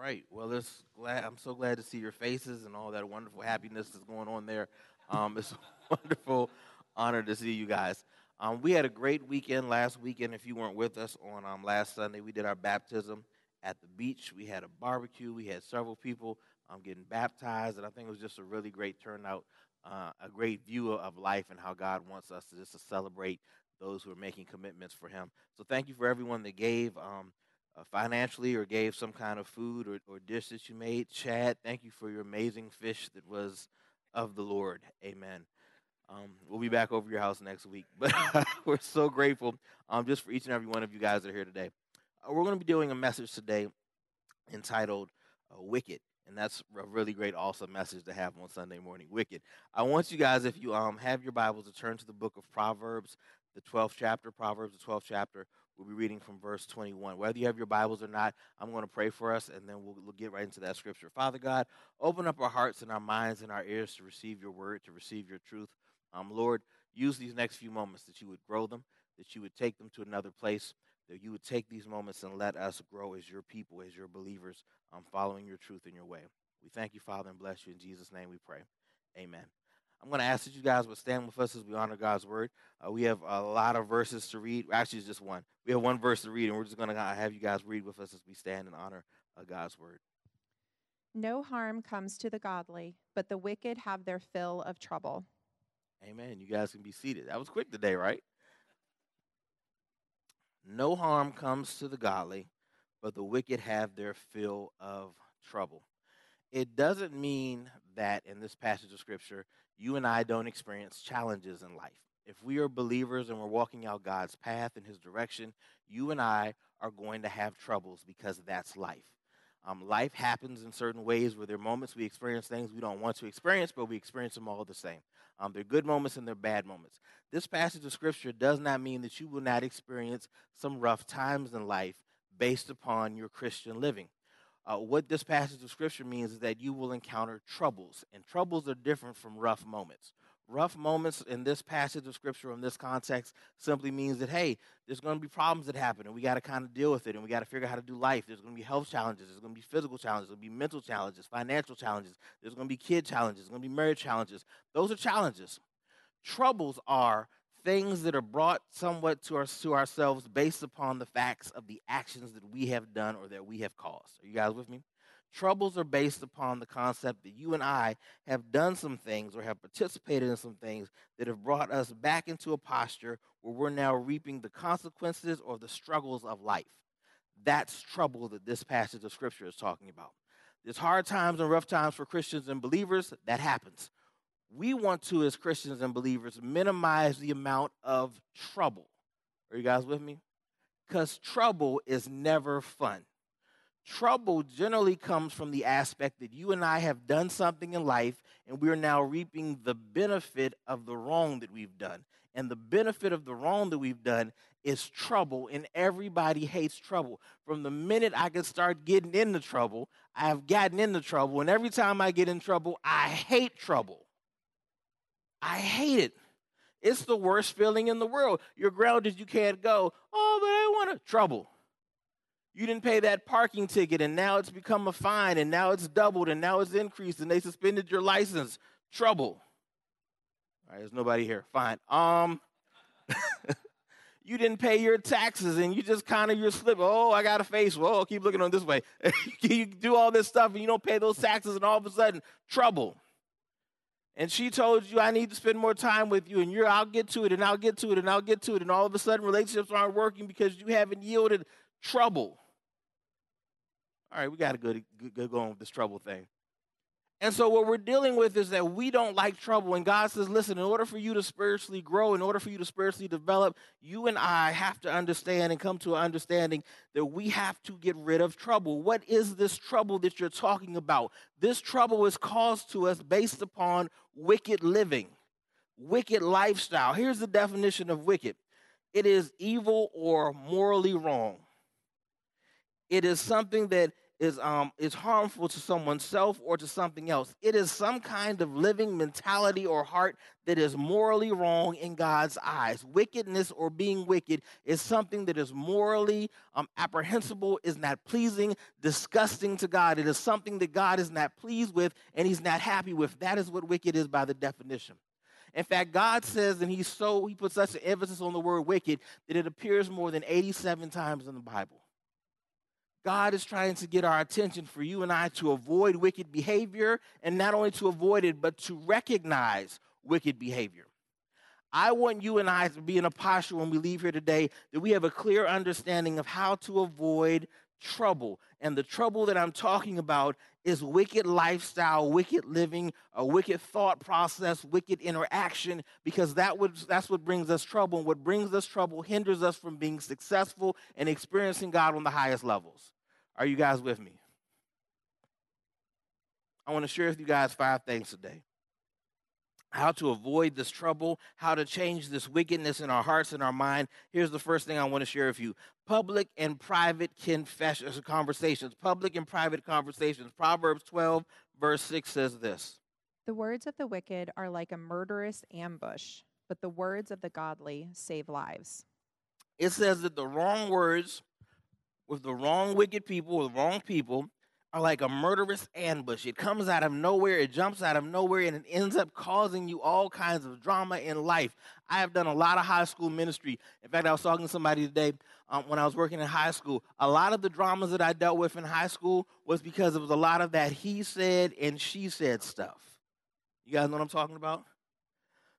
right. Well, it's glad I'm so glad to see your faces and all that wonderful happiness that's going on there. Um, it's a wonderful honor to see you guys. Um, we had a great weekend last weekend. If you weren't with us on um, last Sunday, we did our baptism at the beach. We had a barbecue. We had several people um, getting baptized, and I think it was just a really great turnout, uh, a great view of life and how God wants us to just to celebrate those who are making commitments for Him. So thank you for everyone that gave um, uh, financially or gave some kind of food or, or dish that you made. Chad, thank you for your amazing fish that was of the Lord. Amen. Um, we'll be back over your house next week. But we're so grateful um, just for each and every one of you guys that are here today. Uh, we're going to be doing a message today entitled uh, Wicked. And that's a really great, awesome message to have on Sunday morning. Wicked. I want you guys, if you um, have your Bibles, to turn to the book of Proverbs, the 12th chapter. Proverbs, the 12th chapter. We'll be reading from verse 21. Whether you have your Bibles or not, I'm going to pray for us, and then we'll, we'll get right into that scripture. Father God, open up our hearts and our minds and our ears to receive your word, to receive your truth. Um, Lord, use these next few moments that you would grow them, that you would take them to another place, that you would take these moments and let us grow as your people, as your believers, um, following your truth in your way. We thank you, Father, and bless you. In Jesus' name we pray. Amen. I'm going to ask that you guys would stand with us as we honor God's word. Uh, we have a lot of verses to read. Actually, it's just one. We have one verse to read, and we're just going to have you guys read with us as we stand and honor uh, God's word. No harm comes to the godly, but the wicked have their fill of trouble. Amen. You guys can be seated. That was quick today, right? No harm comes to the godly, but the wicked have their fill of trouble. It doesn't mean that in this passage of scripture, you and I don't experience challenges in life. If we are believers and we're walking out God's path in His direction, you and I are going to have troubles because that's life. Um, life happens in certain ways where there are moments we experience things we don't want to experience, but we experience them all the same. Um, there are good moments and they're bad moments. This passage of scripture does not mean that you will not experience some rough times in life based upon your Christian living. Uh, what this passage of scripture means is that you will encounter troubles, and troubles are different from rough moments. Rough moments in this passage of scripture, in this context, simply means that, hey, there's going to be problems that happen, and we got to kind of deal with it, and we got to figure out how to do life. There's going to be health challenges, there's going to be physical challenges, to be mental challenges, financial challenges, there's going to be kid challenges, there's going to be marriage challenges. Those are challenges. Troubles are things that are brought somewhat to, our, to ourselves based upon the facts of the actions that we have done or that we have caused. Are you guys with me? Troubles are based upon the concept that you and I have done some things or have participated in some things that have brought us back into a posture where we're now reaping the consequences or the struggles of life. That's trouble that this passage of Scripture is talking about. There's hard times and rough times for Christians and believers. That happens. We want to, as Christians and believers, minimize the amount of trouble. Are you guys with me? Because trouble is never fun. Trouble generally comes from the aspect that you and I have done something in life and we are now reaping the benefit of the wrong that we've done. And the benefit of the wrong that we've done is trouble, and everybody hates trouble. From the minute I can start getting into trouble, I have gotten into trouble, and every time I get in trouble, I hate trouble. I hate it. It's the worst feeling in the world. You're grounded, you can't go. Oh, but I want to. Trouble. You didn't pay that parking ticket and now it's become a fine and now it's doubled and now it's increased and they suspended your license. Trouble. All right, there's nobody here. Fine. Um you didn't pay your taxes and you just kind of you're slipping. Oh, I got a face. Whoa, keep looking on this way. you do all this stuff and you don't pay those taxes and all of a sudden trouble. And she told you I need to spend more time with you and you're I'll get to it and I'll get to it and I'll get to it and all of a sudden relationships aren't working because you haven't yielded trouble. All right, we got to go, go, go with this trouble thing. And so, what we're dealing with is that we don't like trouble. And God says, listen, in order for you to spiritually grow, in order for you to spiritually develop, you and I have to understand and come to an understanding that we have to get rid of trouble. What is this trouble that you're talking about? This trouble is caused to us based upon wicked living, wicked lifestyle. Here's the definition of wicked it is evil or morally wrong. It is something that is um is harmful to someone's self or to something else. It is some kind of living mentality or heart that is morally wrong in God's eyes. Wickedness or being wicked is something that is morally um, apprehensible, is not pleasing, disgusting to God. It is something that God is not pleased with and He's not happy with. That is what wicked is by the definition. In fact, God says, and He's so He puts such an emphasis on the word wicked that it appears more than 87 times in the Bible. God is trying to get our attention for you and I to avoid wicked behavior, and not only to avoid it, but to recognize wicked behavior. I want you and I to be in a posture when we leave here today that we have a clear understanding of how to avoid trouble. And the trouble that I'm talking about is wicked lifestyle, wicked living, a wicked thought process, wicked interaction, because that would, that's what brings us trouble. And what brings us trouble hinders us from being successful and experiencing God on the highest levels. Are you guys with me? I want to share with you guys five things today how to avoid this trouble, how to change this wickedness in our hearts and our mind. Here's the first thing I want to share with you public and private confessions, conversations, public and private conversations. Proverbs 12, verse 6 says this The words of the wicked are like a murderous ambush, but the words of the godly save lives. It says that the wrong words with the wrong wicked people, with wrong people, are like a murderous ambush. It comes out of nowhere, it jumps out of nowhere, and it ends up causing you all kinds of drama in life. I have done a lot of high school ministry. In fact, I was talking to somebody today um, when I was working in high school. A lot of the dramas that I dealt with in high school was because it was a lot of that he said and she said stuff. You guys know what I'm talking about?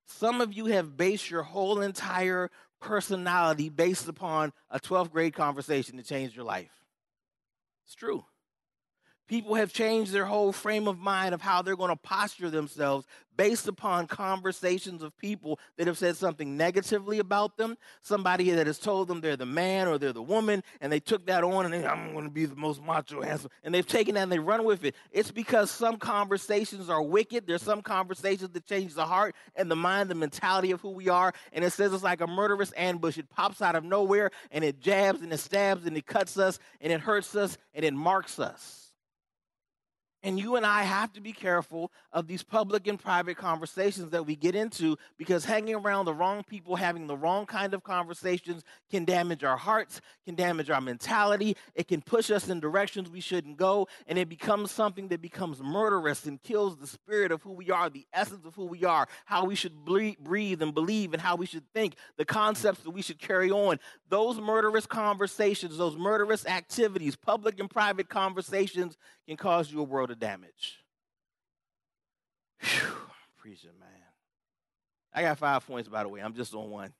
Some of you have based your whole entire personality based upon a 12th grade conversation that changed your life. It's true. People have changed their whole frame of mind of how they're going to posture themselves based upon conversations of people that have said something negatively about them, somebody that has told them they're the man or they're the woman, and they took that on and they, I'm going to be the most macho, handsome, and they've taken that and they run with it. It's because some conversations are wicked. There's some conversations that change the heart and the mind, the mentality of who we are, and it says it's like a murderous ambush. It pops out of nowhere and it jabs and it stabs and it cuts us and it hurts us and it marks us. And you and I have to be careful of these public and private conversations that we get into because hanging around the wrong people, having the wrong kind of conversations can damage our hearts, can damage our mentality. It can push us in directions we shouldn't go. And it becomes something that becomes murderous and kills the spirit of who we are, the essence of who we are, how we should breathe and believe, and how we should think, the concepts that we should carry on. Those murderous conversations, those murderous activities, public and private conversations, can cause you a world of damage. Whew, preaching, man. I got five points, by the way. I'm just on one.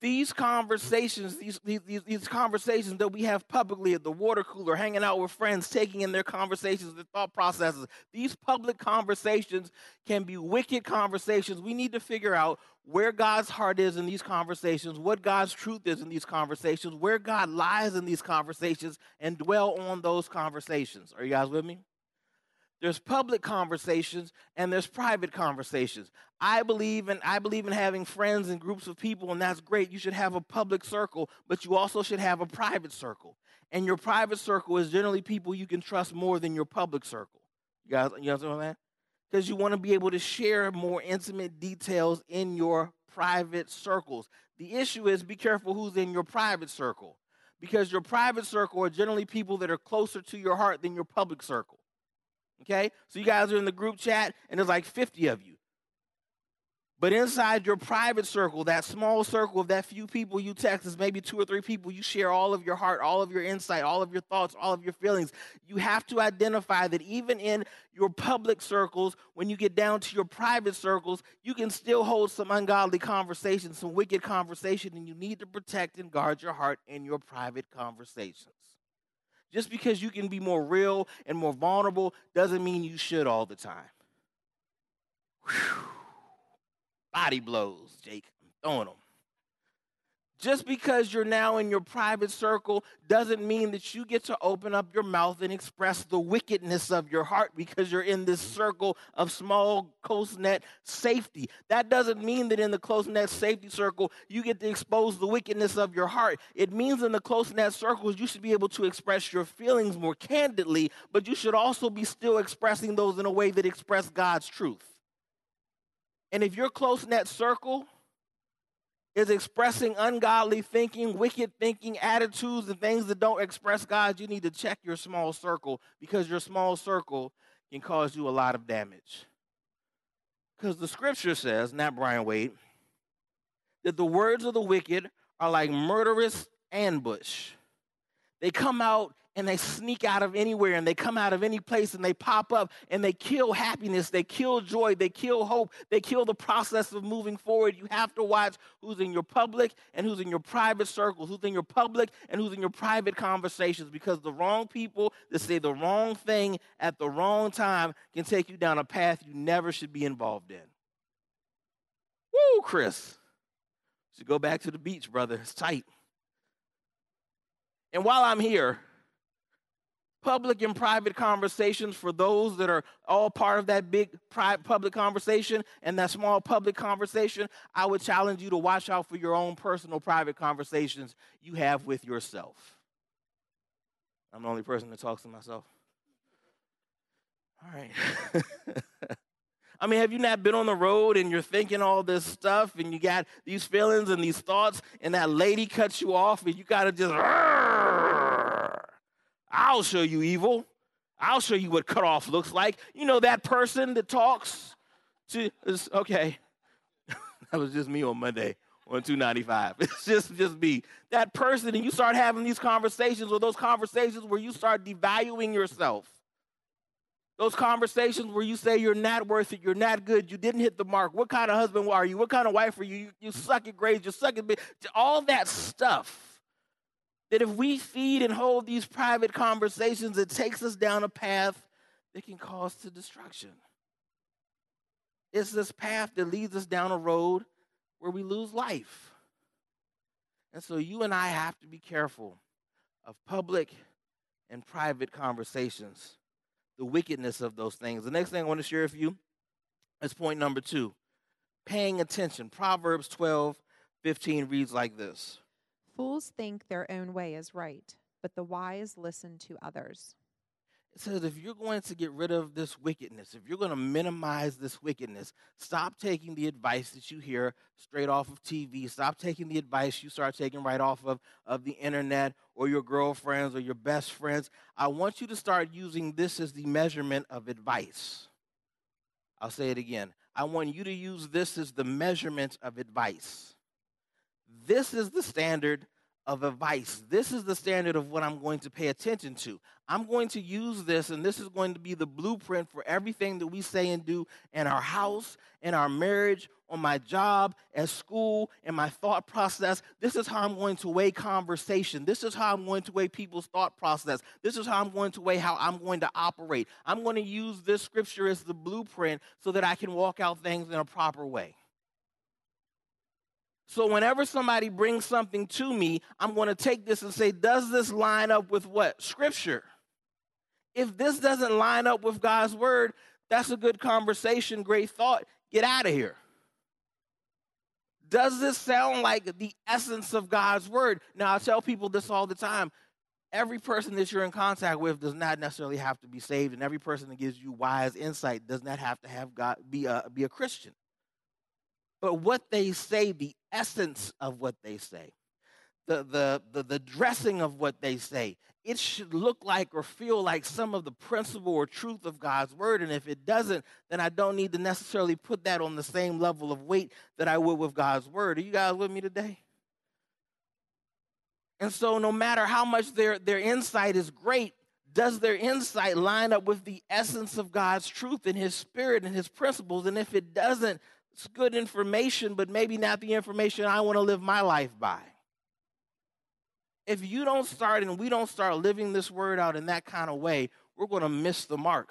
These conversations, these, these, these conversations that we have publicly at the water cooler, hanging out with friends, taking in their conversations, their thought processes, these public conversations can be wicked conversations. We need to figure out where God's heart is in these conversations, what God's truth is in these conversations, where God lies in these conversations, and dwell on those conversations. Are you guys with me? There's public conversations and there's private conversations. I believe in I believe in having friends and groups of people and that's great. You should have a public circle, but you also should have a private circle. And your private circle is generally people you can trust more than your public circle. You guys, you guys because you want to be able to share more intimate details in your private circles. The issue is be careful who's in your private circle because your private circle are generally people that are closer to your heart than your public circle. Okay? So you guys are in the group chat and there's like 50 of you. But inside your private circle, that small circle of that few people you text is maybe two or three people you share all of your heart, all of your insight, all of your thoughts, all of your feelings. You have to identify that even in your public circles, when you get down to your private circles, you can still hold some ungodly conversation, some wicked conversation, and you need to protect and guard your heart in your private conversations. Just because you can be more real and more vulnerable doesn't mean you should all the time. Whew body blows, Jake. I'm throwing them. Just because you're now in your private circle doesn't mean that you get to open up your mouth and express the wickedness of your heart because you're in this circle of small, close net safety. That doesn't mean that in the close net safety circle you get to expose the wickedness of your heart. It means in the close net circles you should be able to express your feelings more candidly, but you should also be still expressing those in a way that express God's truth. And if your close net circle, is expressing ungodly thinking, wicked thinking, attitudes, and things that don't express God, you need to check your small circle because your small circle can cause you a lot of damage. Because the scripture says, not Brian Wade, that the words of the wicked are like murderous ambush. They come out and they sneak out of anywhere and they come out of any place and they pop up and they kill happiness, they kill joy, they kill hope, they kill the process of moving forward. You have to watch who's in your public and who's in your private circles, who's in your public and who's in your private conversations because the wrong people that say the wrong thing at the wrong time can take you down a path you never should be involved in. Woo, Chris. Should go back to the beach, brother. It's tight. And while I'm here, public and private conversations for those that are all part of that big private public conversation and that small public conversation, I would challenge you to watch out for your own personal private conversations you have with yourself. I'm the only person that talks to myself. All right. I mean, have you not been on the road and you're thinking all this stuff and you got these feelings and these thoughts and that lady cuts you off and you got to just I'll show you evil. I'll show you what cutoff looks like. You know that person that talks to okay. that was just me on Monday on 295. It's just just me. That person, and you start having these conversations or those conversations where you start devaluing yourself. Those conversations where you say you're not worth it, you're not good, you didn't hit the mark. What kind of husband are you? What kind of wife are you? You, you suck at grades, you suck at all that stuff that if we feed and hold these private conversations, it takes us down a path that can cause to destruction. It's this path that leads us down a road where we lose life. And so you and I have to be careful of public and private conversations, the wickedness of those things. The next thing I want to share with you is point number two paying attention. Proverbs 12 15 reads like this Fools think their own way is right, but the wise listen to others. It says if you're going to get rid of this wickedness, if you're going to minimize this wickedness, stop taking the advice that you hear straight off of TV. Stop taking the advice you start taking right off of, of the internet or your girlfriends or your best friends. I want you to start using this as the measurement of advice. I'll say it again. I want you to use this as the measurement of advice. This is the standard of advice. This is the standard of what I'm going to pay attention to. I'm going to use this, and this is going to be the blueprint for everything that we say and do in our house, in our marriage, on my job, at school, in my thought process. This is how I'm going to weigh conversation. This is how I'm going to weigh people's thought process. This is how I'm going to weigh how I'm going to operate. I'm going to use this scripture as the blueprint so that I can walk out things in a proper way. So whenever somebody brings something to me, I'm going to take this and say, does this line up with what? Scripture. If this doesn't line up with God's word, that's a good conversation, great thought. Get out of here. Does this sound like the essence of God's word? Now, I tell people this all the time. Every person that you're in contact with does not necessarily have to be saved, and every person that gives you wise insight does not have to have God be a, be a Christian but what they say, the essence of what they say, the, the, the, the dressing of what they say, it should look like or feel like some of the principle or truth of God's word. And if it doesn't, then I don't need to necessarily put that on the same level of weight that I would with God's word. Are you guys with me today? And so, no matter how much their, their insight is great, does their insight line up with the essence of God's truth and His Spirit and His principles? And if it doesn't, it's good information, but maybe not the information I want to live my life by. If you don't start and we don't start living this word out in that kind of way, we're going to miss the mark.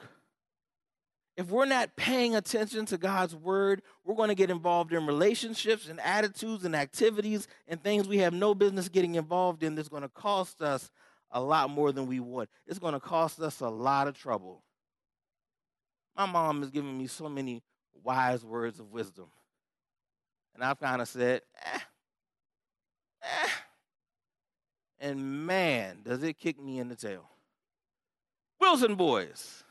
if we're not paying attention to God's word, we're going to get involved in relationships and attitudes and activities and things we have no business getting involved in that's going to cost us a lot more than we would. It's going to cost us a lot of trouble. My mom has given me so many wise words of wisdom. And I've kind of said, eh, eh. And man, does it kick me in the tail. Wilson boys.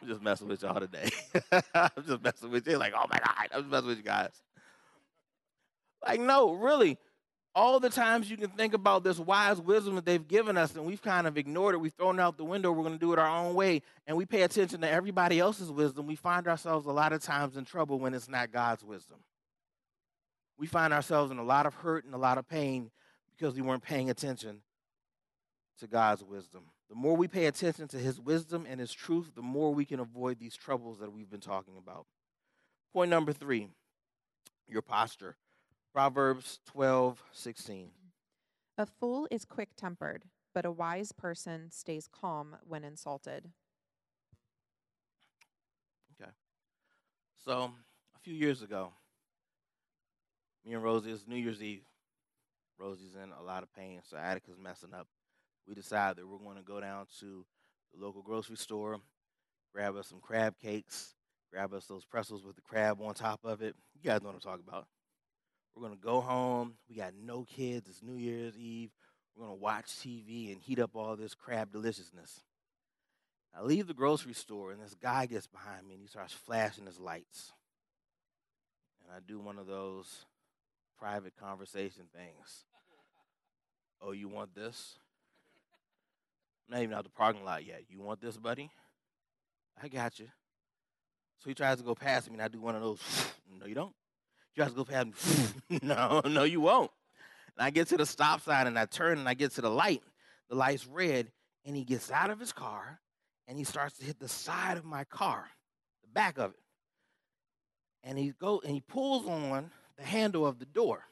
I'm just messing with y'all today. I'm just messing with you. Like, oh my God, I'm just messing with you guys. Like, no, really. All the times you can think about this wise wisdom that they've given us, and we've kind of ignored it. We've thrown it out the window. We're going to do it our own way. And we pay attention to everybody else's wisdom. We find ourselves a lot of times in trouble when it's not God's wisdom. We find ourselves in a lot of hurt and a lot of pain because we weren't paying attention to God's wisdom. The more we pay attention to his wisdom and his truth, the more we can avoid these troubles that we've been talking about. Point number three your posture. Proverbs 12, 16. A fool is quick tempered, but a wise person stays calm when insulted. Okay. So, a few years ago, me and Rosie, it's New Year's Eve. Rosie's in a lot of pain, sciatica's messing up we decided that we're going to go down to the local grocery store, grab us some crab cakes, grab us those pretzels with the crab on top of it. You guys know what I'm talking about. We're going to go home. We got no kids. It's New Year's Eve. We're going to watch TV and heat up all this crab deliciousness. I leave the grocery store, and this guy gets behind me and he starts flashing his lights. And I do one of those private conversation things. Oh, you want this? not even out the parking lot yet. You want this, buddy? I got you. So he tries to go past me, and I do one of those. No, you don't. He tries to go past me. no, no, you won't. And I get to the stop sign, and I turn, and I get to the light. The light's red, and he gets out of his car, and he starts to hit the side of my car, the back of it. And he go and he pulls on the handle of the door.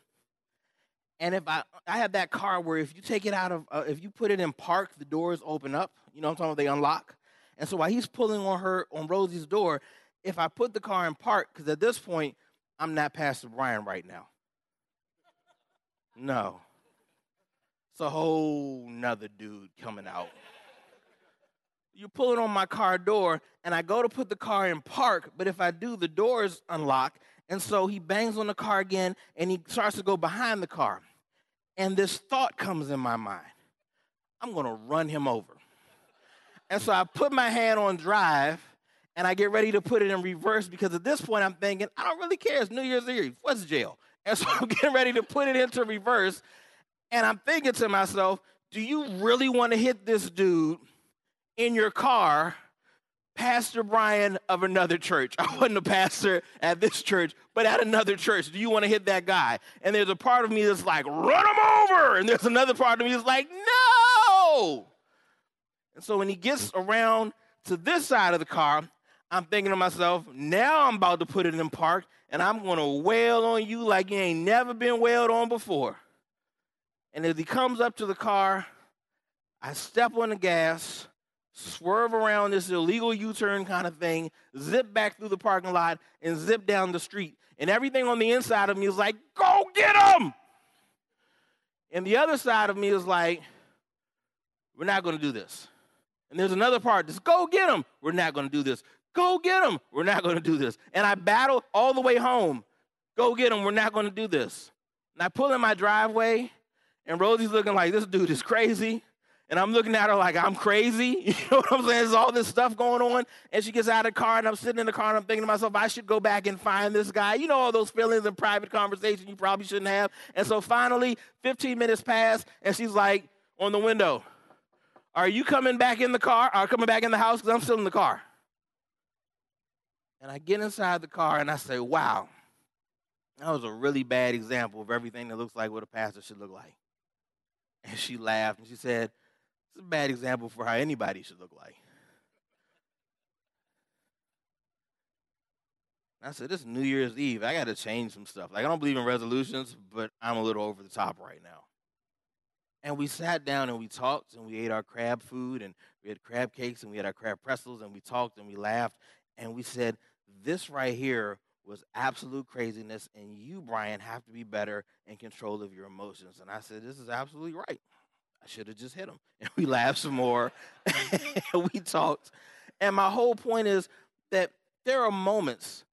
And if I I have that car where if you take it out of uh, if you put it in park, the doors open up. You know I'm talking about? They unlock. And so while he's pulling on her on Rosie's door, if I put the car in park, because at this point I'm not Pastor Brian right now. No. It's a whole nother dude coming out. You pull it on my car door, and I go to put the car in park, but if I do, the doors unlock, and so he bangs on the car again and he starts to go behind the car. And this thought comes in my mind I'm going to run him over. And so I put my hand on drive and I get ready to put it in reverse because at this point I'm thinking, I don't really care. It's New Year's Eve. What's jail? And so I'm getting ready to put it into reverse. And I'm thinking to myself, do you really want to hit this dude in your car Pastor Brian of another church. I wasn't a pastor at this church, but at another church. Do you want to hit that guy? And there's a part of me that's like, run him over. And there's another part of me that's like, no. And so when he gets around to this side of the car, I'm thinking to myself, now I'm about to put it in park and I'm going to wail on you like you ain't never been wailed on before. And as he comes up to the car, I step on the gas swerve around this illegal U turn kind of thing, zip back through the parking lot, and zip down the street. And everything on the inside of me is like, go get him! And the other side of me is like, we're not going to do this. And there's another part that's, go get him! We're not going to do this. Go get him! We're not going to do this. And I battle all the way home. Go get him! We're not going to do this. And I pull in my driveway, and Rosie's looking like, this dude is crazy. And I'm looking at her like I'm crazy. You know what I'm saying? There's all this stuff going on. And she gets out of the car, and I'm sitting in the car, and I'm thinking to myself, I should go back and find this guy. You know, all those feelings and private conversation you probably shouldn't have. And so finally, 15 minutes pass, and she's like on the window, Are you coming back in the car? Are coming back in the house? Because I'm still in the car. And I get inside the car, and I say, Wow, that was a really bad example of everything that looks like what a pastor should look like. And she laughed, and she said, it's a bad example for how anybody should look like. I said, is New Year's Eve. I got to change some stuff. Like, I don't believe in resolutions, but I'm a little over the top right now. And we sat down and we talked and we ate our crab food and we had crab cakes and we had our crab pretzels and we talked and we laughed. and we said, This right here was absolute craziness, and you, Brian, have to be better in control of your emotions. And I said, This is absolutely right. I should have just hit him. And we laughed some more. and mm-hmm. we talked. And my whole point is that there are moments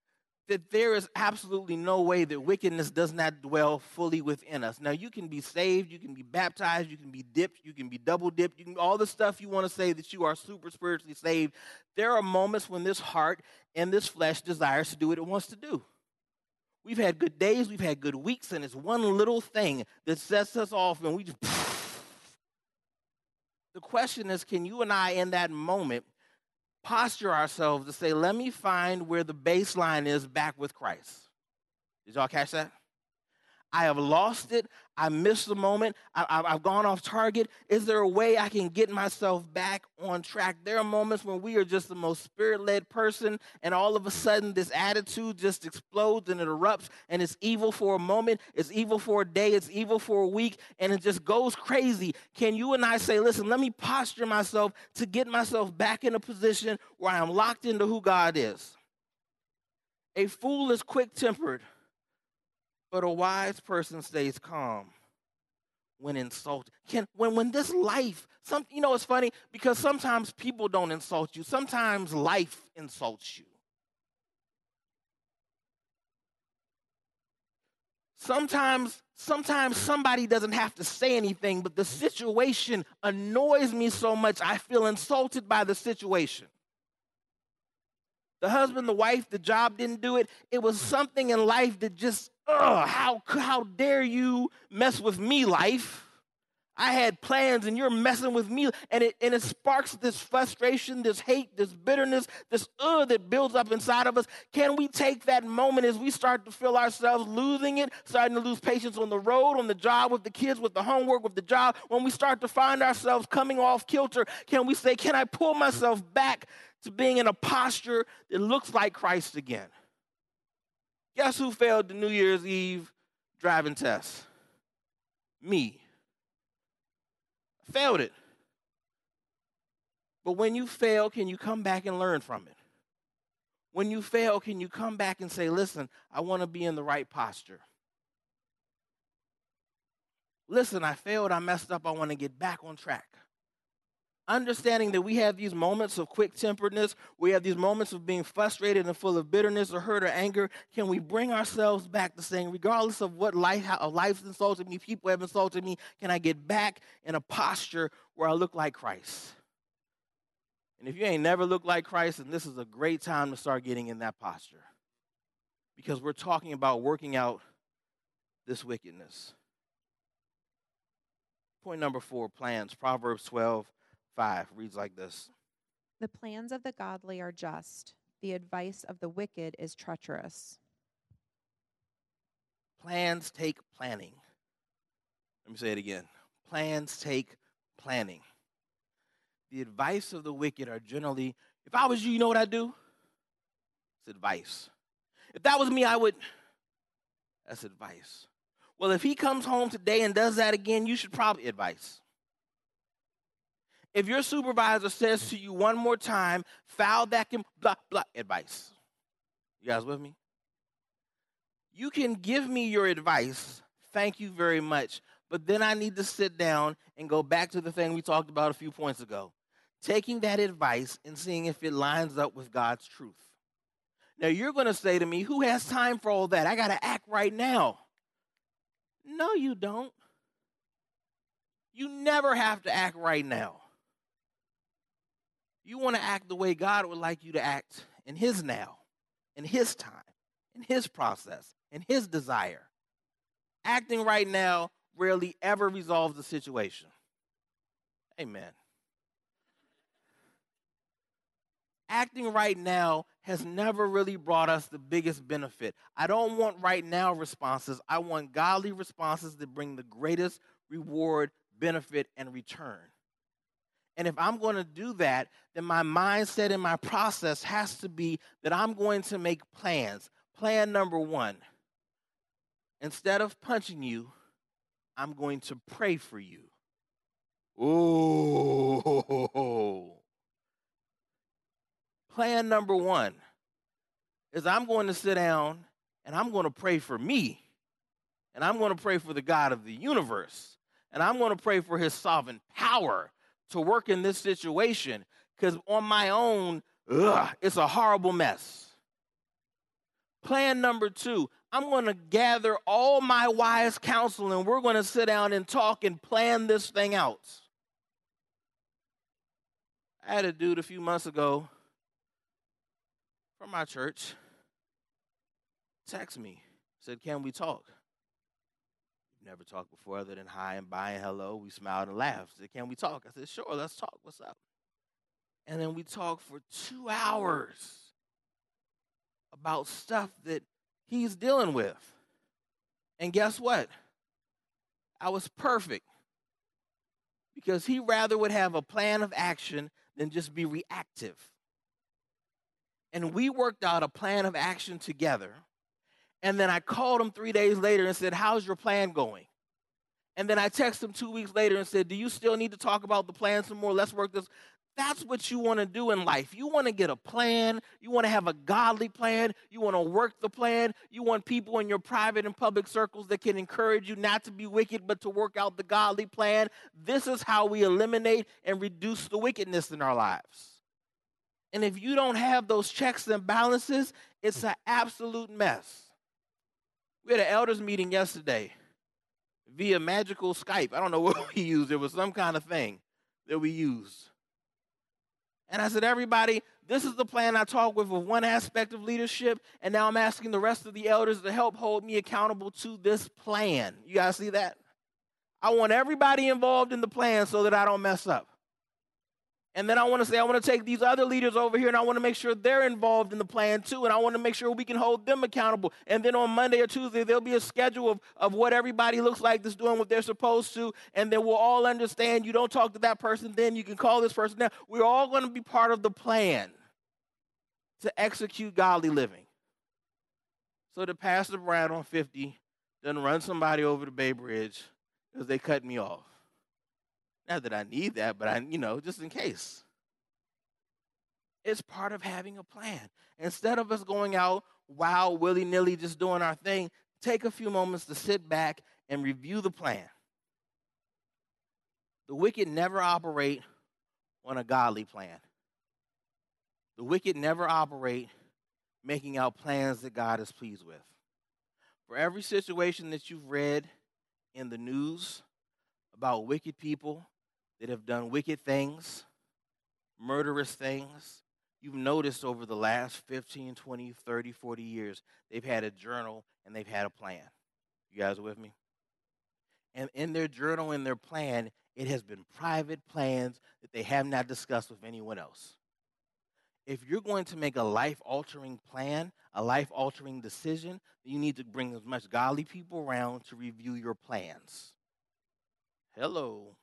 that there is absolutely no way that wickedness does not dwell fully within us. Now, you can be saved, you can be baptized, you can be dipped, you can be double dipped, you can all the stuff you want to say that you are super spiritually saved. There are moments when this heart and this flesh desires to do what it wants to do. We've had good days, we've had good weeks, and it's one little thing that sets us off, and we just. The question is can you and I, in that moment, posture ourselves to say, let me find where the baseline is back with Christ. Did y'all catch that? I have lost it. I missed the moment. I, have gone off target. Is there a way I can get myself back on track? There are moments when we are just the most spirit led person, and all of a sudden, this attitude just explodes and it erupts, and it's evil for a moment, it's evil for a day, it's evil for a week, and it just goes crazy. Can you and I say, listen, let me posture myself to get myself back in a position where I am locked into who God is? A fool is quick tempered but a wise person stays calm when insulted. Can when when this life, some you know it's funny because sometimes people don't insult you. Sometimes life insults you. Sometimes sometimes somebody doesn't have to say anything, but the situation annoys me so much I feel insulted by the situation. The husband, the wife, the job didn't do it. It was something in life that just Ugh, how, how dare you mess with me, life? I had plans and you're messing with me. And it, and it sparks this frustration, this hate, this bitterness, this ugh that builds up inside of us. Can we take that moment as we start to feel ourselves losing it, starting to lose patience on the road, on the job, with the kids, with the homework, with the job? When we start to find ourselves coming off kilter, can we say, Can I pull myself back to being in a posture that looks like Christ again? Guess who failed the New Year's Eve driving test? Me. Failed it. But when you fail, can you come back and learn from it? When you fail, can you come back and say, listen, I want to be in the right posture? Listen, I failed, I messed up, I want to get back on track understanding that we have these moments of quick temperedness, we have these moments of being frustrated and full of bitterness or hurt or anger, can we bring ourselves back to saying, regardless of what life, how life's insulted me, people have insulted me, can I get back in a posture where I look like Christ? And if you ain't never looked like Christ, then this is a great time to start getting in that posture. Because we're talking about working out this wickedness. Point number four plans. Proverbs 12, 5 reads like this The plans of the godly are just, the advice of the wicked is treacherous. Plans take planning. Let me say it again. Plans take planning. The advice of the wicked are generally, if I was you, you know what I'd do? It's advice. If that was me, I would. That's advice. Well, if he comes home today and does that again, you should probably advice. If your supervisor says to you one more time, foul that can blah blah advice. You guys with me? You can give me your advice. Thank you very much. But then I need to sit down and go back to the thing we talked about a few points ago. Taking that advice and seeing if it lines up with God's truth. Now you're going to say to me, Who has time for all that? I got to act right now. No, you don't. You never have to act right now. You want to act the way God would like you to act in His now, in His time, in His process, in His desire. Acting right now rarely ever resolves the situation. Amen. Acting right now has never really brought us the biggest benefit. I don't want right now responses. I want godly responses that bring the greatest reward, benefit, and return. And if I'm going to do that, then my mindset and my process has to be that I'm going to make plans. Plan number one instead of punching you, I'm going to pray for you. Ooh. Plan number one is I'm going to sit down and I'm going to pray for me. And I'm going to pray for the God of the universe. And I'm going to pray for his sovereign power to work in this situation. Because on my own, ugh, it's a horrible mess. Plan number two I'm going to gather all my wise counsel and we're going to sit down and talk and plan this thing out. I had a dude a few months ago from my church text me, said, Can we talk? Never talked before other than hi and bye and hello. We smiled and laughed. Said, Can we talk? I said, Sure, let's talk. What's up? And then we talked for two hours about stuff that he's dealing with. And guess what? I was perfect because he rather would have a plan of action than just be reactive. And we worked out a plan of action together. And then I called him three days later and said, How's your plan going? And then I texted him two weeks later and said, Do you still need to talk about the plan some more? Let's work this. That's what you want to do in life. You want to get a plan. You want to have a godly plan. You want to work the plan. You want people in your private and public circles that can encourage you not to be wicked, but to work out the godly plan. This is how we eliminate and reduce the wickedness in our lives. And if you don't have those checks and balances, it's an absolute mess. We had an elders meeting yesterday via magical Skype. I don't know what we used. There was some kind of thing that we used. And I said, everybody, this is the plan I talked with with one aspect of leadership, and now I'm asking the rest of the elders to help hold me accountable to this plan. You guys see that? I want everybody involved in the plan so that I don't mess up. And then I want to say, I want to take these other leaders over here and I want to make sure they're involved in the plan too. And I want to make sure we can hold them accountable. And then on Monday or Tuesday, there'll be a schedule of, of what everybody looks like that's doing what they're supposed to. And then we'll all understand you don't talk to that person then, you can call this person now. We're all going to be part of the plan to execute godly living. So the Pastor Brad on 50 doesn't run somebody over the Bay Bridge because they cut me off. Not that I need that, but I, you know, just in case. It's part of having a plan. Instead of us going out wild, willy nilly, just doing our thing, take a few moments to sit back and review the plan. The wicked never operate on a godly plan. The wicked never operate making out plans that God is pleased with. For every situation that you've read in the news about wicked people that have done wicked things, murderous things. You've noticed over the last 15, 20, 30, 40 years, they've had a journal and they've had a plan. You guys with me? And in their journal and their plan, it has been private plans that they have not discussed with anyone else. If you're going to make a life altering plan, a life altering decision, you need to bring as much godly people around to review your plans. Hello.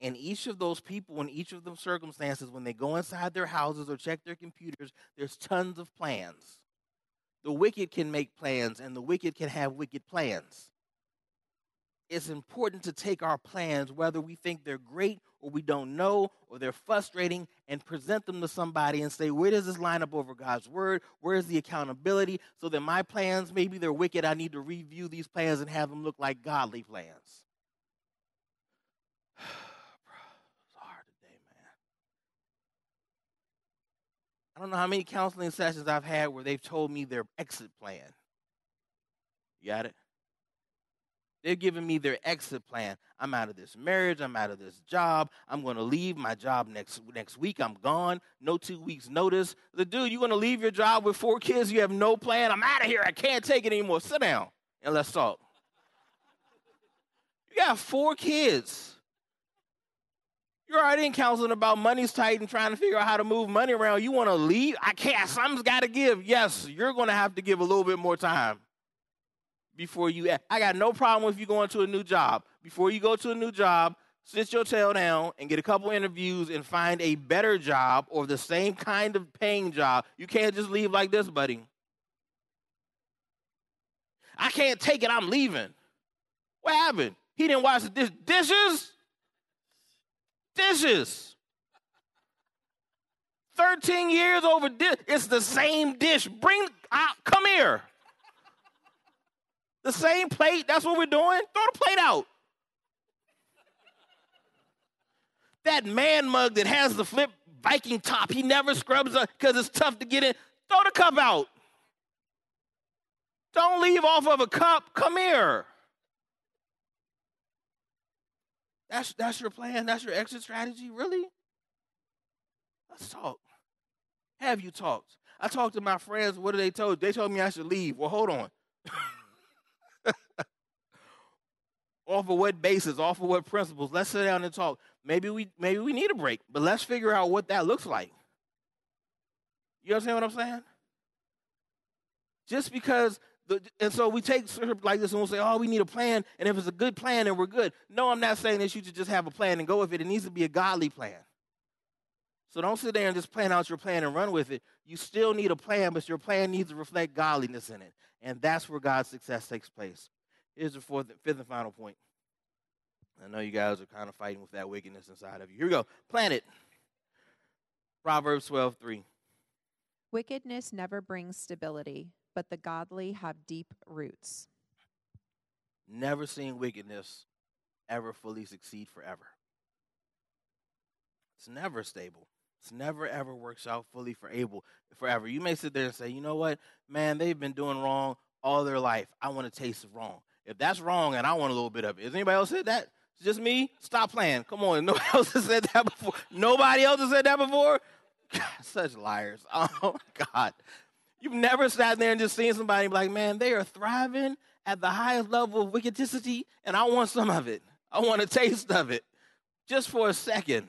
And each of those people, in each of those circumstances, when they go inside their houses or check their computers, there's tons of plans. The wicked can make plans, and the wicked can have wicked plans. It's important to take our plans, whether we think they're great or we don't know or they're frustrating, and present them to somebody and say, Where does this line up over God's word? Where is the accountability? So that my plans, maybe they're wicked, I need to review these plans and have them look like godly plans. it's hard today, man. I don't know how many counseling sessions I've had where they've told me their exit plan. You got it? They're giving me their exit plan. I'm out of this marriage. I'm out of this job. I'm going to leave my job next next week. I'm gone. No two weeks notice. The dude, you're going to leave your job with four kids. You have no plan. I'm out of here. I can't take it anymore. Sit down and let's talk. You got four kids. You're already in counseling about money's tight and trying to figure out how to move money around. You want to leave? I can't. Something's got to give. Yes, you're going to have to give a little bit more time before you. Act. I got no problem with you going to a new job. Before you go to a new job, sit your tail down and get a couple interviews and find a better job or the same kind of paying job. You can't just leave like this, buddy. I can't take it. I'm leaving. What happened? He didn't wash the dishes. Dishes. 13 years over dish. It's the same dish. Bring out, come here. The same plate. That's what we're doing. Throw the plate out. That man mug that has the flip Viking top, he never scrubs up because it's tough to get in. Throw the cup out. Don't leave off of a cup. Come here. That's, that's your plan? That's your exit strategy? Really? Let's talk. Have you talked? I talked to my friends. What did they told? They told me I should leave. Well, hold on. off of what basis? Off of what principles? Let's sit down and talk. Maybe we maybe we need a break, but let's figure out what that looks like. You understand what I'm saying? Just because the, and so we take like this and we'll say, oh, we need a plan. And if it's a good plan, then we're good. No, I'm not saying that you should just have a plan and go with it. It needs to be a godly plan. So don't sit there and just plan out your plan and run with it. You still need a plan, but your plan needs to reflect godliness in it. And that's where God's success takes place. Here's the fourth, fifth and final point. I know you guys are kind of fighting with that wickedness inside of you. Here we go. Plan it. Proverbs 12, 3. Wickedness never brings stability, but the godly have deep roots. Never seen wickedness ever fully succeed forever. It's never stable. It's never ever works out fully for able forever. You may sit there and say, you know what, man, they've been doing wrong all their life. I want to taste wrong. If that's wrong and I want a little bit of it, has anybody else said that? It's just me? Stop playing. Come on. Nobody else has said that before. Nobody else has said that before? God, such liars. Oh God. You've never sat there and just seen somebody like, man, they are thriving at the highest level of wickedity, and I want some of it. I want a taste of it just for a second.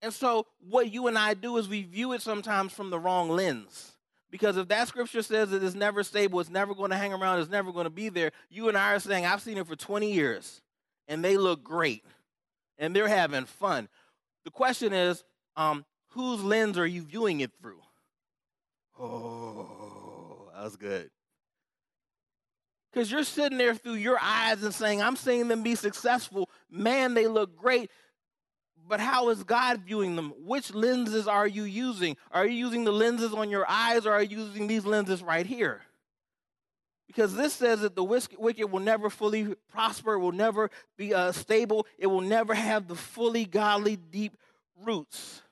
And so, what you and I do is we view it sometimes from the wrong lens. Because if that scripture says that it's never stable, it's never going to hang around, it's never going to be there, you and I are saying, I've seen it for 20 years and they look great and they're having fun. The question is, um, whose lens are you viewing it through? Oh, that was good. Because you're sitting there through your eyes and saying, I'm seeing them be successful. Man, they look great. But how is God viewing them? Which lenses are you using? Are you using the lenses on your eyes or are you using these lenses right here? Because this says that the wicked will never fully prosper, will never be uh, stable, it will never have the fully godly, deep roots.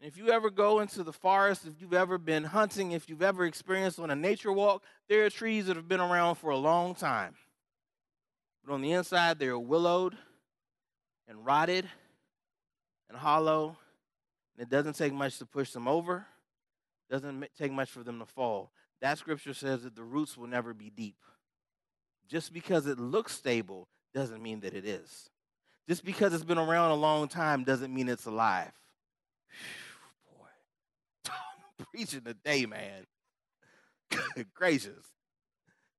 And if you ever go into the forest, if you've ever been hunting, if you've ever experienced on a nature walk, there are trees that have been around for a long time. But on the inside, they're willowed and rotted and hollow. And it doesn't take much to push them over, it doesn't take much for them to fall. That scripture says that the roots will never be deep. Just because it looks stable doesn't mean that it is. Just because it's been around a long time doesn't mean it's alive. Boy, I'm preaching today, man. Gracious.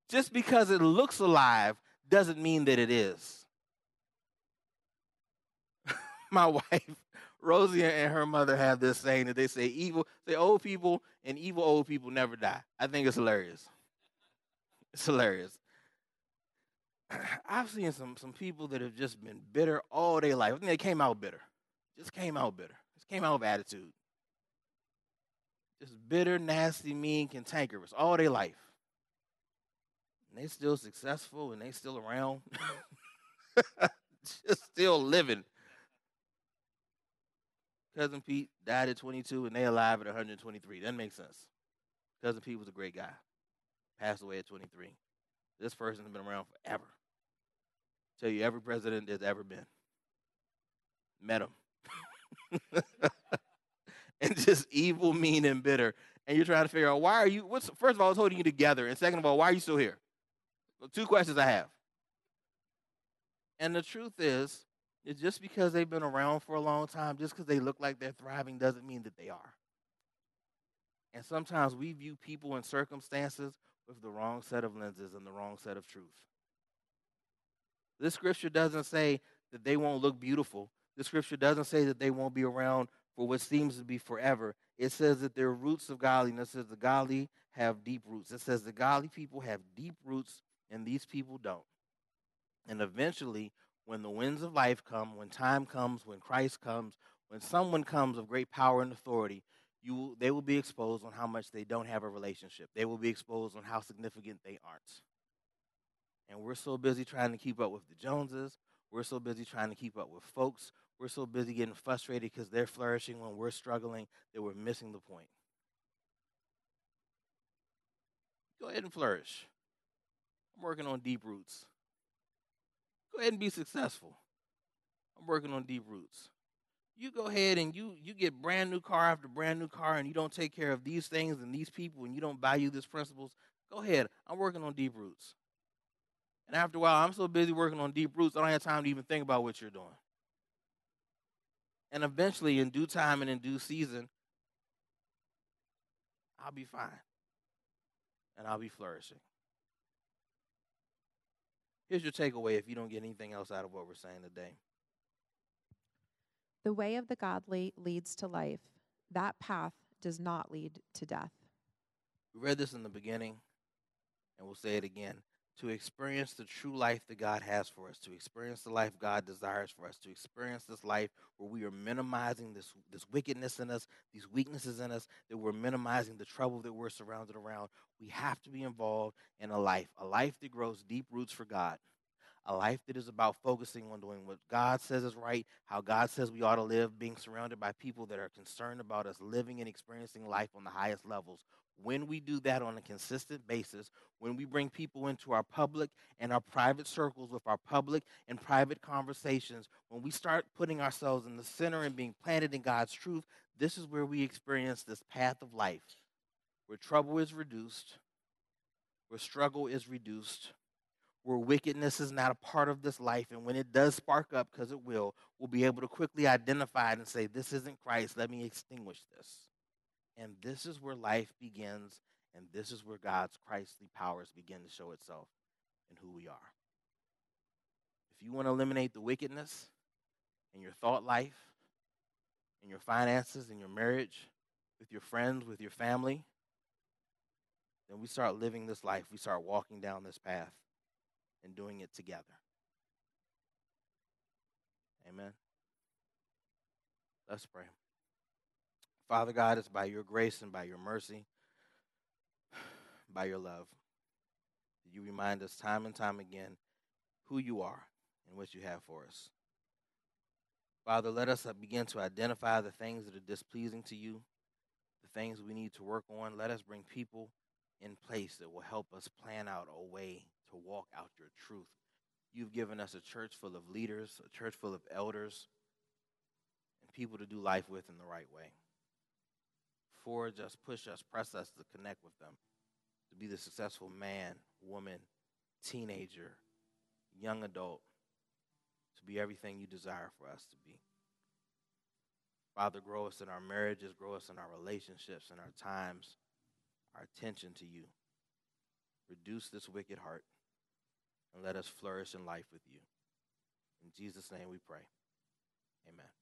Just because it looks alive doesn't mean that it is my wife, Rosie, and her mother have this saying that they say evil, say old people and evil old people never die. I think it's hilarious. It's hilarious. I've seen some some people that have just been bitter all their life. I think they came out bitter. Just came out bitter. Just came out with attitude. Just bitter, nasty, mean, cantankerous all their life. And they still successful and they still around. just still living. Cousin Pete died at 22 and they alive at 123. That makes sense. Cousin Pete was a great guy. Passed away at 23. This person has been around forever. Tell you every president there's ever been. Met him. and just evil, mean, and bitter. And you're trying to figure out why are you what's first of all, it's holding you together. And second of all, why are you still here? So two questions I have. And the truth is, it's just because they've been around for a long time, just because they look like they're thriving doesn't mean that they are. And sometimes we view people and circumstances with the wrong set of lenses and the wrong set of truth. This scripture doesn't say that they won't look beautiful. The scripture doesn't say that they won't be around for what seems to be forever. It says that their roots of godliness says the godly have deep roots. It says the godly people have deep roots and these people don't. And eventually, when the winds of life come, when time comes, when Christ comes, when someone comes of great power and authority, you they will be exposed on how much they don't have a relationship. They will be exposed on how significant they aren't. And we're so busy trying to keep up with the Joneses. We're so busy trying to keep up with folks. We're so busy getting frustrated because they're flourishing when we're struggling that we're missing the point. Go ahead and flourish. I'm working on deep roots. Go ahead and be successful. I'm working on deep roots. You go ahead and you you get brand new car after brand new car and you don't take care of these things and these people and you don't value these principles. Go ahead. I'm working on deep roots. And after a while, I'm so busy working on deep roots, I don't have time to even think about what you're doing. And eventually, in due time and in due season, I'll be fine. And I'll be flourishing. Here's your takeaway if you don't get anything else out of what we're saying today. The way of the godly leads to life. That path does not lead to death. We read this in the beginning, and we'll say it again. To experience the true life that God has for us, to experience the life God desires for us, to experience this life where we are minimizing this, this wickedness in us, these weaknesses in us, that we're minimizing the trouble that we're surrounded around, we have to be involved in a life, a life that grows deep roots for God a life that is about focusing on doing what God says is right, how God says we ought to live, being surrounded by people that are concerned about us living and experiencing life on the highest levels. When we do that on a consistent basis, when we bring people into our public and our private circles with our public and private conversations, when we start putting ourselves in the center and being planted in God's truth, this is where we experience this path of life where trouble is reduced, where struggle is reduced, where wickedness is not a part of this life. And when it does spark up, because it will, we'll be able to quickly identify it and say, This isn't Christ. Let me extinguish this. And this is where life begins, and this is where God's Christly powers begin to show itself in who we are. If you want to eliminate the wickedness in your thought life, in your finances, in your marriage, with your friends, with your family, then we start living this life. We start walking down this path and doing it together. Amen. Let's pray. Father God, it's by your grace and by your mercy, by your love, you remind us time and time again who you are and what you have for us. Father, let us begin to identify the things that are displeasing to you, the things we need to work on. Let us bring people in place that will help us plan out a way to walk out your truth. You've given us a church full of leaders, a church full of elders, and people to do life with in the right way. Forge us, push us, press us to connect with them, to be the successful man, woman, teenager, young adult, to be everything you desire for us to be. Father, grow us in our marriages, grow us in our relationships, in our times, our attention to you. Reduce this wicked heart and let us flourish in life with you. In Jesus' name we pray. Amen.